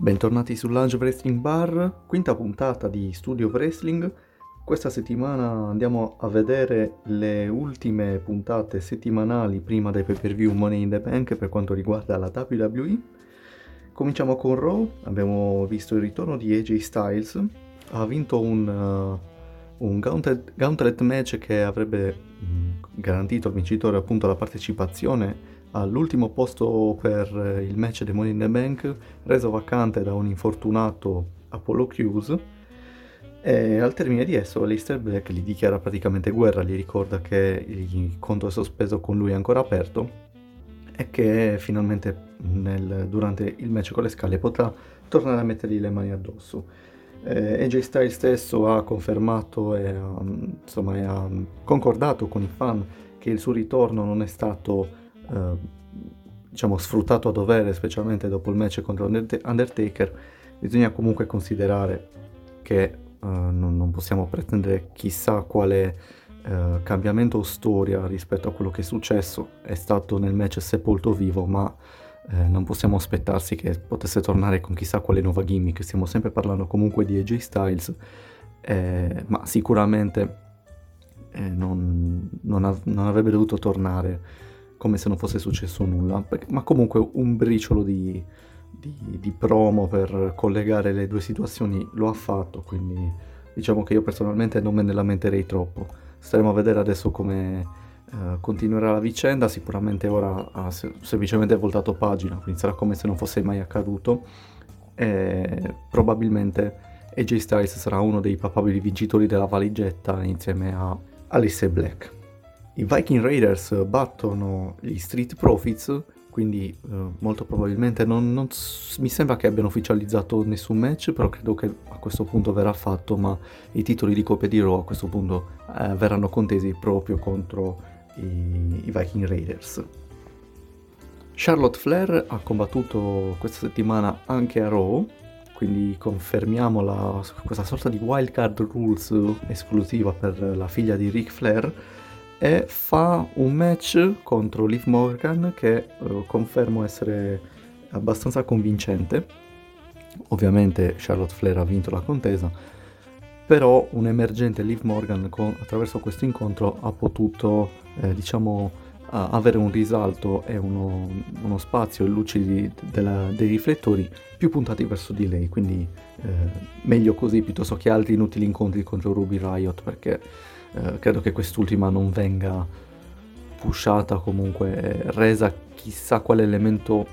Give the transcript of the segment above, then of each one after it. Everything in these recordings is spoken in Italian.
Bentornati su Lunge Wrestling Bar, quinta puntata di Studio Wrestling. Questa settimana andiamo a vedere le ultime puntate settimanali prima dei pay per view Money in the Bank per quanto riguarda la WWE. Cominciamo con Raw, abbiamo visto il ritorno di AJ Styles, ha vinto un, uh, un gauntlet, gauntlet, match che avrebbe mm, garantito al vincitore appunto la partecipazione all'ultimo posto per il match dei Money in the Bank, reso vacante da un infortunato Apollo Crews. E al termine di esso, Aleister Black gli dichiara praticamente guerra, gli ricorda che il conto è sospeso con lui ancora aperto e che finalmente nel, durante il match con le scale potrà tornare a mettergli le mani addosso. Eh, AJ Styles stesso ha confermato e ha, insomma, ha concordato con i fan che il suo ritorno non è stato eh, diciamo sfruttato a dovere, specialmente dopo il match contro Undertaker, bisogna comunque considerare che eh, non, non, possiamo pretendere chissà quale eh, cambiamento o storia rispetto a quello che è successo, è stato nel match sepolto vivo, ma eh, non possiamo aspettarsi che potesse tornare con chissà quale nuova gimmick, stiamo sempre parlando comunque di AJ Styles, eh, ma sicuramente eh, non, non, av- non avrebbe dovuto tornare come se non fosse successo nulla, ma comunque un briciolo di, di, di, promo per collegare le due situazioni lo ha fatto, quindi diciamo che io personalmente non me ne lamenterei troppo. Staremo a vedere adesso come uh, continuerà la vicenda, sicuramente ora ha se- semplicemente voltato pagina, quindi sarà come se non fosse mai accaduto e probabilmente AJ Styles sarà uno dei papabili vincitori della valigetta insieme a Alice Black. I Viking Raiders battono gli Street Profits, quindi eh, molto probabilmente non, non, mi sembra che abbiano ufficializzato nessun match, però credo che a questo punto verrà fatto, ma i titoli di Coppia di Raw a questo punto eh, verranno contesi proprio contro i, i Viking Raiders. Charlotte Flair ha combattuto questa settimana anche a Raw, quindi confermiamo la, questa sorta di wildcard rules esclusiva per la figlia di Ric Flair e fa un match contro Liv Morgan che uh, confermo essere abbastanza convincente. Ovviamente Charlotte Flair ha vinto la contesa, però un emergente Liv Morgan con, attraverso questo incontro ha potuto, eh, diciamo, uh, avere un risalto e uno, uno spazio e luci di, della, dei riflettori più puntati verso di lei, quindi eh, meglio così piuttosto che altri inutili incontri contro Ruby Riot perché eh, credo che quest'ultima non venga pushata comunque resa chissà quale elemento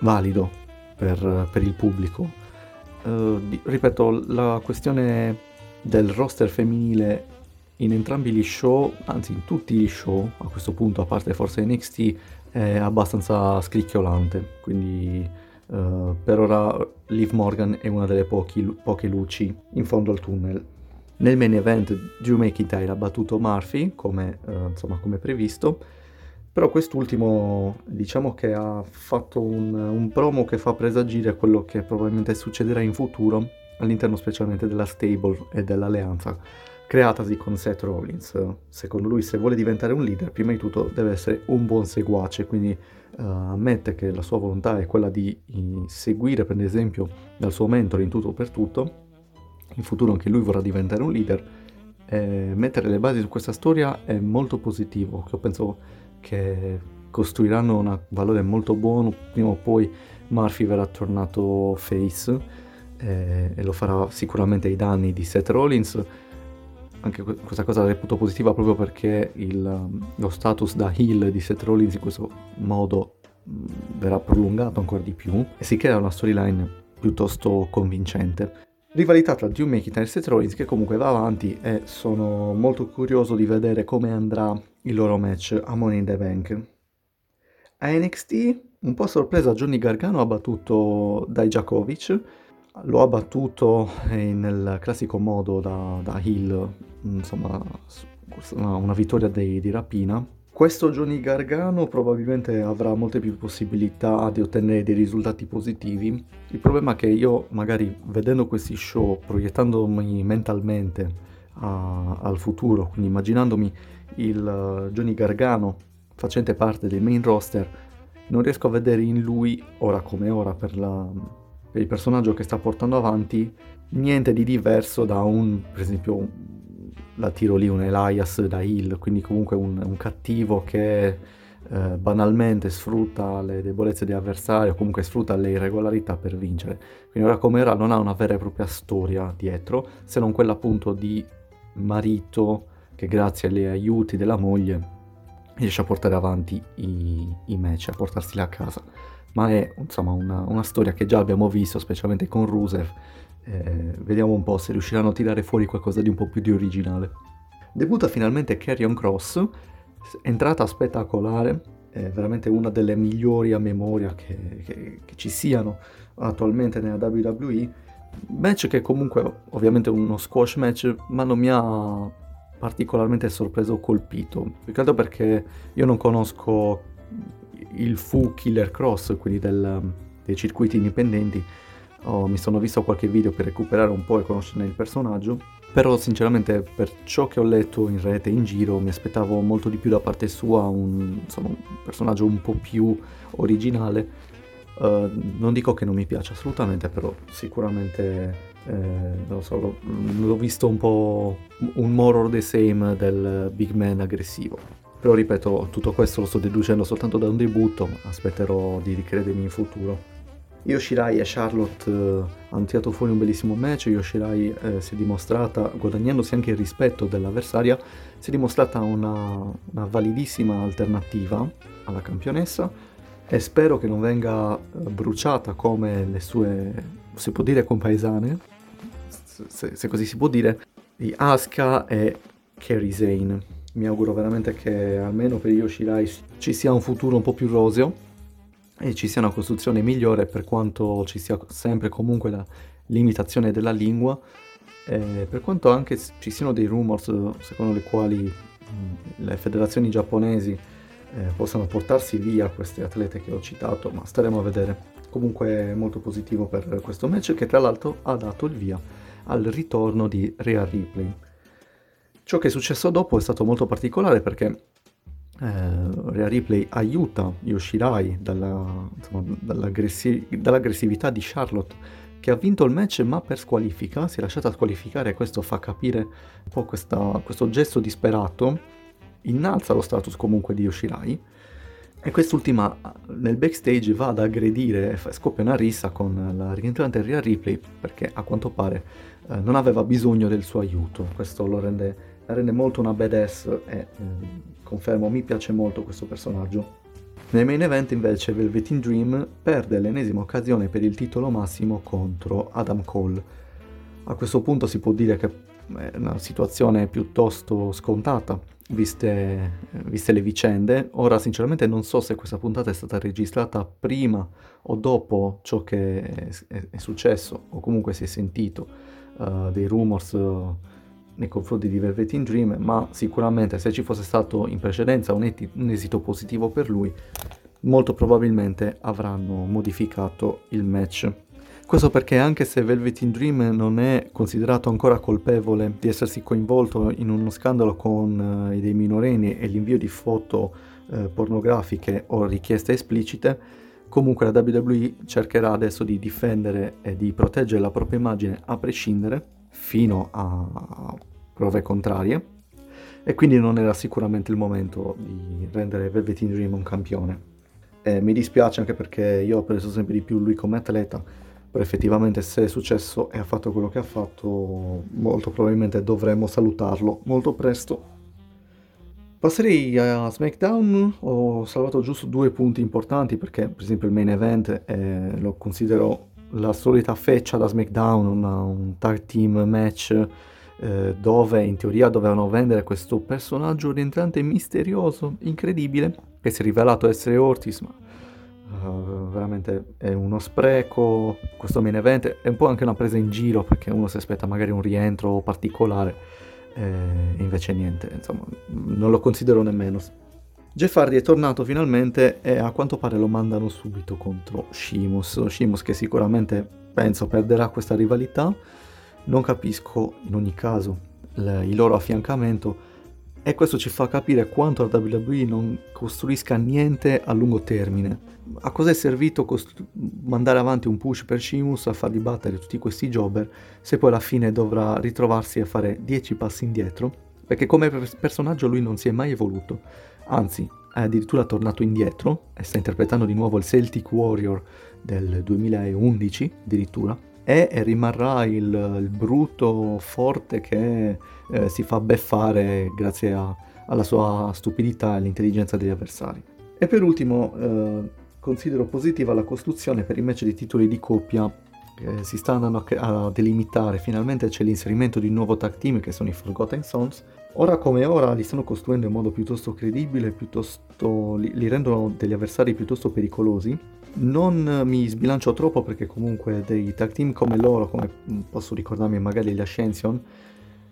valido per, per il pubblico. Uh, ripeto, la questione del roster femminile in entrambi gli show, anzi in tutti gli show, a questo punto, a parte forse NXT, è abbastanza scricchiolante. Quindi uh, per ora Liv Morgan è una delle pochi, poche luci in fondo al tunnel. Nel main event Drew McIntyre ha battuto Murphy come, uh, insomma, come previsto, però quest'ultimo diciamo che ha fatto un, un, promo che fa presagire quello che probabilmente succederà in futuro all'interno specialmente della stable e dell'alleanza creatasi con Seth Rollins. Secondo lui se vuole diventare un leader prima di tutto deve essere un buon seguace, quindi uh, ammette che la sua volontà è quella di seguire per esempio dal suo mentore in tutto per tutto in futuro anche lui vorrà diventare un leader, eh, mettere le basi su questa storia è molto positivo, io penso che costruiranno un valore molto buono, prima o poi Murphy verrà tornato face eh, e lo farà sicuramente ai danni di Seth Rollins, anche questa cosa la reputo positiva proprio perché il, lo status da heel di Seth Rollins in questo modo mh, verrà prolungato ancora di più. E si crea una storyline piuttosto convincente. Rivalità tra Drew McIntyre e Seth che comunque va avanti e sono molto curioso di vedere come andrà il loro match a Money in the Bank. A NXT, un po' sorpresa, Johnny Gargano ha battuto Dijakovic, lo ha battuto nel classico modo da, da heel, insomma una vittoria di, di rapina, questo Johnny Gargano probabilmente avrà molte più possibilità di ottenere dei risultati positivi. Il problema è che io magari vedendo questi show, proiettandomi mentalmente a, al futuro, quindi immaginandomi il uh, Johnny Gargano facente parte del main roster, non riesco a vedere in lui, ora come ora, per la, per il personaggio che sta portando avanti niente di diverso da un, per esempio, la tiro lì un Elias da Hill, quindi comunque un, un cattivo che eh, banalmente sfrutta le debolezze dell'avversario, comunque sfrutta le irregolarità per vincere. Quindi ora come ora non ha una vera e propria storia dietro, se non quella appunto di marito che grazie agli aiuti della moglie riesce a portare avanti i, i match, a portarseli a casa. Ma è insomma una, una storia che già abbiamo visto, specialmente con Rusev, eh, vediamo un po' se riusciranno a tirare fuori qualcosa di un po' più di originale. Debutta finalmente Carrion Cross, entrata spettacolare, è veramente una delle migliori a memoria che, che, che ci siano attualmente nella WWE. Match che comunque ovviamente uno squash match, ma non mi ha particolarmente sorpreso o colpito. Altro perché io non conosco il Fu Killer Cross, quindi del, dei circuiti indipendenti, oh, mi sono visto qualche video per recuperare un po' e conoscere il personaggio, però sinceramente per ciò che ho letto in rete, in giro, mi aspettavo molto di più da parte sua, un, insomma, un personaggio un po' più originale. Uh, non dico che non mi piace assolutamente, però sicuramente eh, non so, l'ho, l'ho visto un po' un more or the same del big man aggressivo. Però ripeto, tutto questo lo sto deducendo soltanto da un debutto, aspetterò di ricredermi in futuro. Yoshirai e Charlotte eh, hanno tirato fuori un bellissimo match, Yoshirai eh, si è dimostrata, guadagnandosi anche il rispetto dell'avversaria, si è dimostrata una, una validissima alternativa alla campionessa. E spero che non venga eh, bruciata come le sue, si può dire, compaesane, se, se così si può dire, di Asuka e Kerry Zane. Mi auguro veramente che almeno per Yoshirai ci sia un futuro un po' più roseo e ci sia una costruzione migliore per quanto ci sia sempre comunque la limitazione della lingua, eh, per quanto anche ci siano dei rumors secondo le quali le federazioni giapponesi eh, possano portarsi via queste atlete che ho citato, ma staremo a vedere. Comunque è molto positivo per questo match che tra l'altro ha dato il via al ritorno di Rhea Ripley. Ciò che è successo dopo è stato molto particolare perché eh, Rhea Ripley aiuta Yoshirai dalla, insomma, dall'aggressi- dall'aggressività di Charlotte che ha vinto il match ma per squalifica, si è lasciata squalificare e questo fa capire un po' questa, questo gesto disperato, innalza lo status comunque di Yoshirai e quest'ultima nel backstage va ad aggredire, scoppia una rissa con la rientrante Rhea Ripley perché a quanto pare eh, non aveva bisogno del suo aiuto, questo lo rende, la rende molto una badass e eh, confermo mi piace molto questo personaggio. Nel main event invece Velveteen Dream perde l'ennesima occasione per il titolo massimo contro Adam Cole. A questo punto si può dire che è una situazione piuttosto scontata, viste, viste, le vicende. Ora sinceramente non so se questa puntata è stata registrata prima o dopo ciò che è, è, è successo, o comunque si è sentito uh, dei rumors uh, nei confronti di Velveteen Dream, ma sicuramente se ci fosse stato in precedenza un, eti- un esito positivo per lui, molto probabilmente avranno modificato il match. Questo perché anche se Velveteen Dream non è considerato ancora colpevole di essersi coinvolto in uno scandalo con uh, dei minorenni e l'invio di foto uh, pornografiche o richieste esplicite, comunque la WWE cercherà adesso di difendere e di proteggere la propria immagine a prescindere fino a prove contrarie e quindi non era sicuramente il momento di rendere Velveteen Dream un campione. E mi dispiace anche perché io ho preso sempre di più lui come atleta, però effettivamente se è successo e ha fatto quello che ha fatto, molto probabilmente dovremmo salutarlo molto presto. Passerei a SmackDown, ho salvato giusto due punti importanti perché per esempio il main event eh, lo considero la solita feccia da SmackDown, una, un tag team match eh, dove in teoria dovevano vendere questo personaggio rientrante misterioso, incredibile, che si è rivelato essere Ortis, ma uh, veramente è uno spreco. Questo main event è un po' anche una presa in giro perché uno si aspetta magari un rientro particolare, e invece niente, insomma, non lo considero nemmeno. Jeff Hardy è tornato finalmente e a quanto pare lo mandano subito contro Shimus. Shimus che sicuramente penso perderà questa rivalità. Non capisco in ogni caso il loro affiancamento E questo ci fa capire quanto la WWE non costruisca niente a lungo termine. A cosa è servito costru- mandare avanti un push per Sheamus a fargli battere tutti questi jobber se poi alla fine dovrà ritrovarsi a fare 10 passi indietro? Perché come personaggio lui non si è mai evoluto, anzi è addirittura tornato indietro e sta interpretando di nuovo il Celtic Warrior del 2011 addirittura e rimarrà il, il brutto forte che eh, si fa beffare grazie a, alla sua stupidità e all'intelligenza degli avversari. E per ultimo eh, considero positiva la costruzione per i match di titoli di coppia che si sta andando a, a delimitare, finalmente c'è l'inserimento di un nuovo tag team che sono i Forgotten Sons. Ora come ora li stanno costruendo in modo piuttosto credibile, piuttosto, li, li rendono degli avversari piuttosto pericolosi non mi sbilancio troppo perché comunque dei tag team come loro, come posso ricordarmi magari gli Ascension,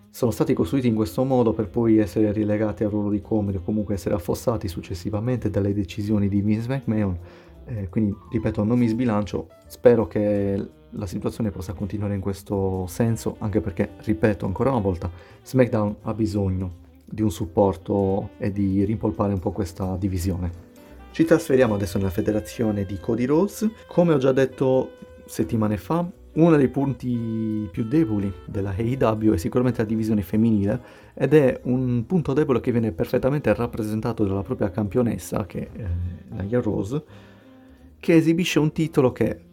sono stati costruiti in questo modo per poi essere rilegati al ruolo di comedy o comunque essere affossati successivamente dalle decisioni di Vince McMahon. Eh, quindi, ripeto, non mi sbilancio, spero che la situazione possa continuare in questo senso, anche perché, ripeto ancora una volta, SmackDown ha bisogno di un supporto e di rimpolpare un po' questa divisione. Ci trasferiamo adesso nella federazione di Cody Rhodes. Come ho già detto settimane fa, uno dei punti più deboli della AEW è sicuramente la divisione femminile ed è un punto debole che viene perfettamente rappresentato dalla propria campionessa, che è Nia Rose, che esibisce un titolo che eh,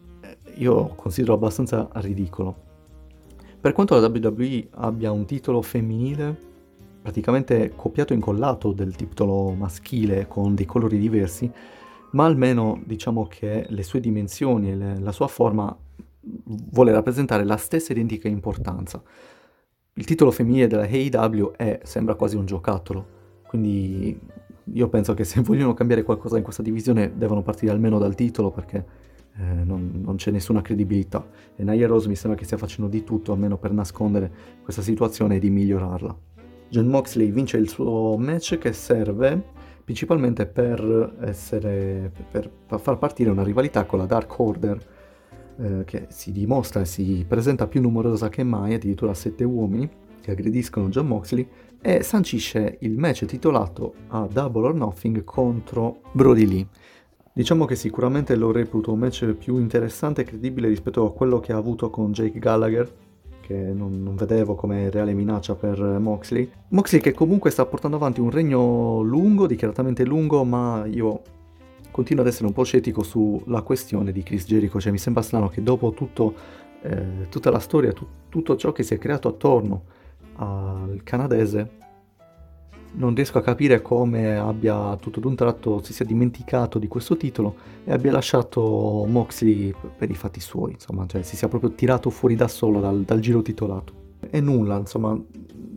io considero abbastanza ridicolo. Per quanto la WWE abbia un titolo femminile, praticamente copiato e incollato del titolo maschile con dei colori diversi, ma almeno diciamo che le sue dimensioni e la sua forma vuole rappresentare la stessa identica importanza. Il titolo femminile della AEW è, sembra quasi un giocattolo, quindi io penso che se vogliono cambiare qualcosa in questa divisione devono partire almeno dal titolo perché eh, non, non, c'è nessuna credibilità e Nia Rose mi sembra che stia facendo di tutto almeno per nascondere questa situazione e di migliorarla. John Moxley vince il suo match che serve principalmente per, essere, per far partire una rivalità con la Dark Order eh, che si dimostra e si presenta più numerosa che mai, addirittura sette uomini che aggrediscono John Moxley e sancisce il match titolato a Double or Nothing contro Brody Lee. Diciamo che sicuramente lo reputo un match più interessante e credibile rispetto a quello che ha avuto con Jake Gallagher che non, non, vedevo come reale minaccia per Moxley. Moxley che comunque sta portando avanti un regno lungo, dichiaratamente lungo, ma io continuo ad essere un po' scettico sulla questione di Chris Jericho, cioè mi sembra strano che dopo tutto, eh, tutta la storia, tu, tutto ciò che si è creato attorno al canadese, non riesco a capire come abbia tutto d'un tratto si sia dimenticato di questo titolo e abbia lasciato Moxley per i fatti suoi, insomma, cioè si sia proprio tirato fuori da solo dal, dal giro titolato. E nulla, insomma,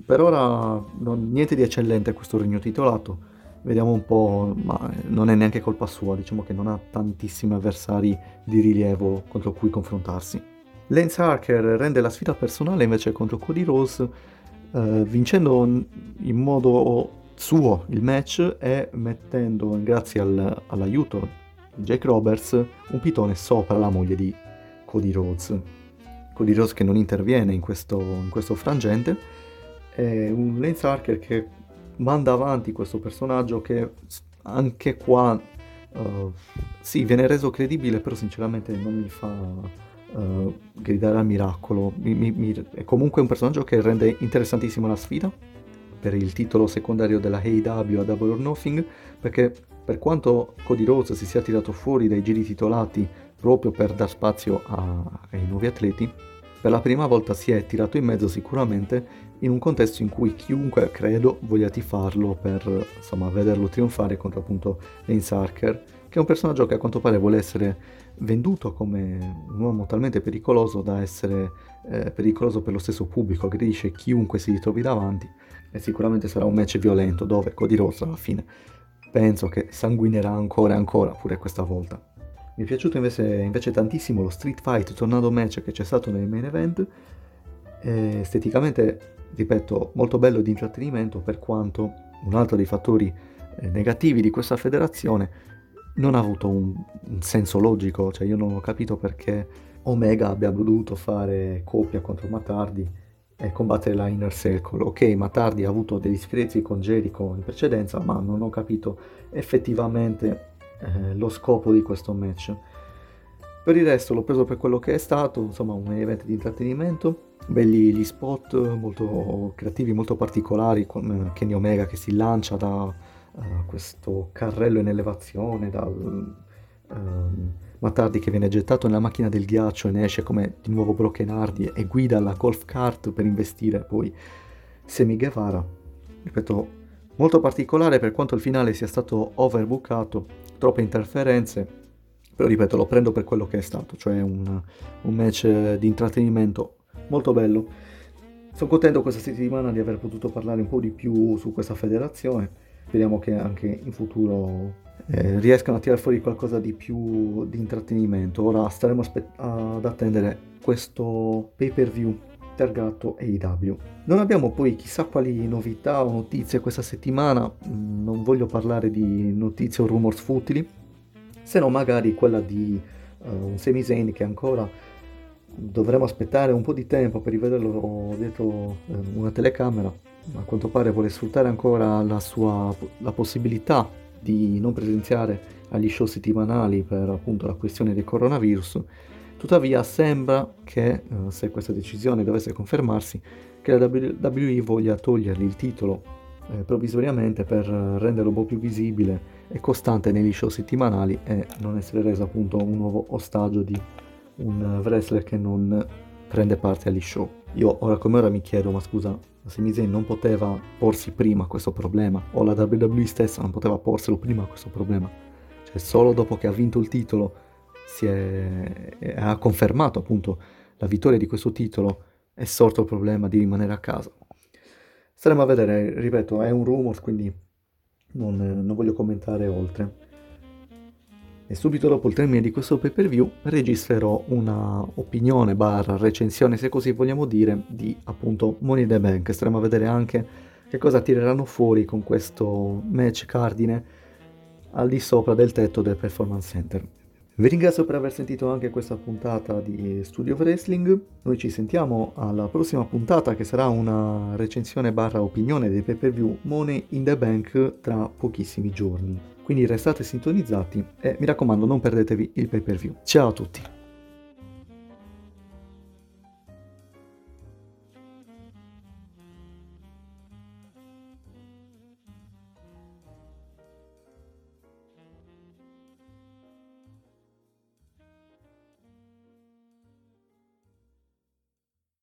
per ora non, niente di eccellente questo regno titolato. Vediamo un po', ma non è neanche colpa sua, diciamo che non ha tantissimi avversari di rilievo contro cui confrontarsi. Lance Harker rende la sfida personale invece contro Cody Rose eh, vincendo in modo suo il match e mettendo, grazie al, all'aiuto di Jake Roberts, un pitone sopra la moglie di Cody Rhodes. Cody Rhodes che non interviene in questo, in questo frangente, è un Lance Harker che manda avanti questo personaggio che anche qua uh, sì, viene reso credibile, però sinceramente non mi fa uh, gridare al miracolo. Mi, mi, mi, è comunque un personaggio che rende interessantissima la sfida per il titolo secondario della AEW a Double or Nothing, perché per quanto Cody Rhodes si sia tirato fuori dai giri titolati proprio per dar spazio a, ai nuovi atleti, per la prima volta si è tirato in mezzo sicuramente in un contesto in cui chiunque, credo, voglia tifarlo per insomma, vederlo trionfare contro appunto Lance Harker, che è un personaggio che a quanto pare vuole essere venduto come un uomo talmente pericoloso da essere eh, pericoloso per lo stesso pubblico, aggredisce chiunque si ritrovi davanti e sicuramente sarà un match violento dove Cody Rhodes alla fine penso che sanguinerà ancora e ancora pure questa volta. Mi è piaciuto invece, invece tantissimo lo Street Fight Tornado Match che c'è stato nel main event, esteticamente, ripeto, molto bello di intrattenimento per quanto un altro dei fattori eh, negativi di questa federazione non ha avuto un, un, senso logico, cioè io non ho capito perché Omega abbia voluto fare coppia contro Matardi e combattere la Inner Circle. Ok, ma tardi ha avuto degli screzi con Jericho in precedenza, ma non ho capito effettivamente eh, lo scopo di questo match. Per il resto l'ho preso per quello che è stato, insomma un evento di intrattenimento, belli gli spot, molto creativi, molto particolari, con eh, Kenny Omega che si lancia da uh, questo carrello in elevazione, dal... Um, Matardi che viene gettato nella macchina del ghiaccio e ne esce come di nuovo Broken Hardy e guida la golf cart per investire poi Semi Guevara. Ripeto, molto particolare per quanto il finale sia stato overbookato, troppe interferenze, però ripeto, lo prendo per quello che è stato, cioè un, un match di intrattenimento molto bello. Sono contento questa settimana di aver potuto parlare un po' di più su questa federazione, speriamo che anche in futuro eh, riescano a tirare fuori qualcosa di più di intrattenimento. Ora staremo aspe- ad attendere questo pay per view targato AEW. Non abbiamo poi chissà quali novità o notizie questa settimana, mm, non voglio parlare di notizie o rumors futili, se no magari quella di uh, un Zayn che ancora dovremo aspettare un po' di tempo per rivederlo dietro uh, una telecamera, a quanto pare vuole sfruttare ancora la sua la possibilità di non presenziare agli show settimanali per appunto la questione del coronavirus. Tuttavia sembra che, eh, se questa decisione dovesse confermarsi, che la WWE voglia togliergli il titolo eh, provvisoriamente per renderlo un po' più visibile e costante negli show settimanali e non essere reso appunto un nuovo ostaggio di un wrestler che non prende parte agli show. Io ora come ora mi chiedo, ma scusa, Sami Zayn non poteva porsi prima questo problema, o la WWE stessa non poteva porselo prima questo problema. Cioè solo dopo che ha vinto il titolo è, ha confermato appunto la vittoria di questo titolo è sorto il problema di rimanere a casa. Staremo a vedere, ripeto, è un rumor, quindi non, non voglio commentare oltre e subito dopo il termine di questo pay per view registrerò una opinione barra recensione se così vogliamo dire di appunto Money in the Bank staremo a vedere anche che cosa tireranno fuori con questo match cardine al di sopra del tetto del performance center vi ringrazio per aver sentito anche questa puntata di Studio Wrestling. Noi ci sentiamo alla prossima puntata che sarà una recensione barra opinione dei pay per view Money in the Bank tra pochissimi giorni. Quindi restate sintonizzati e mi raccomando non perdetevi il pay per view. Ciao a tutti!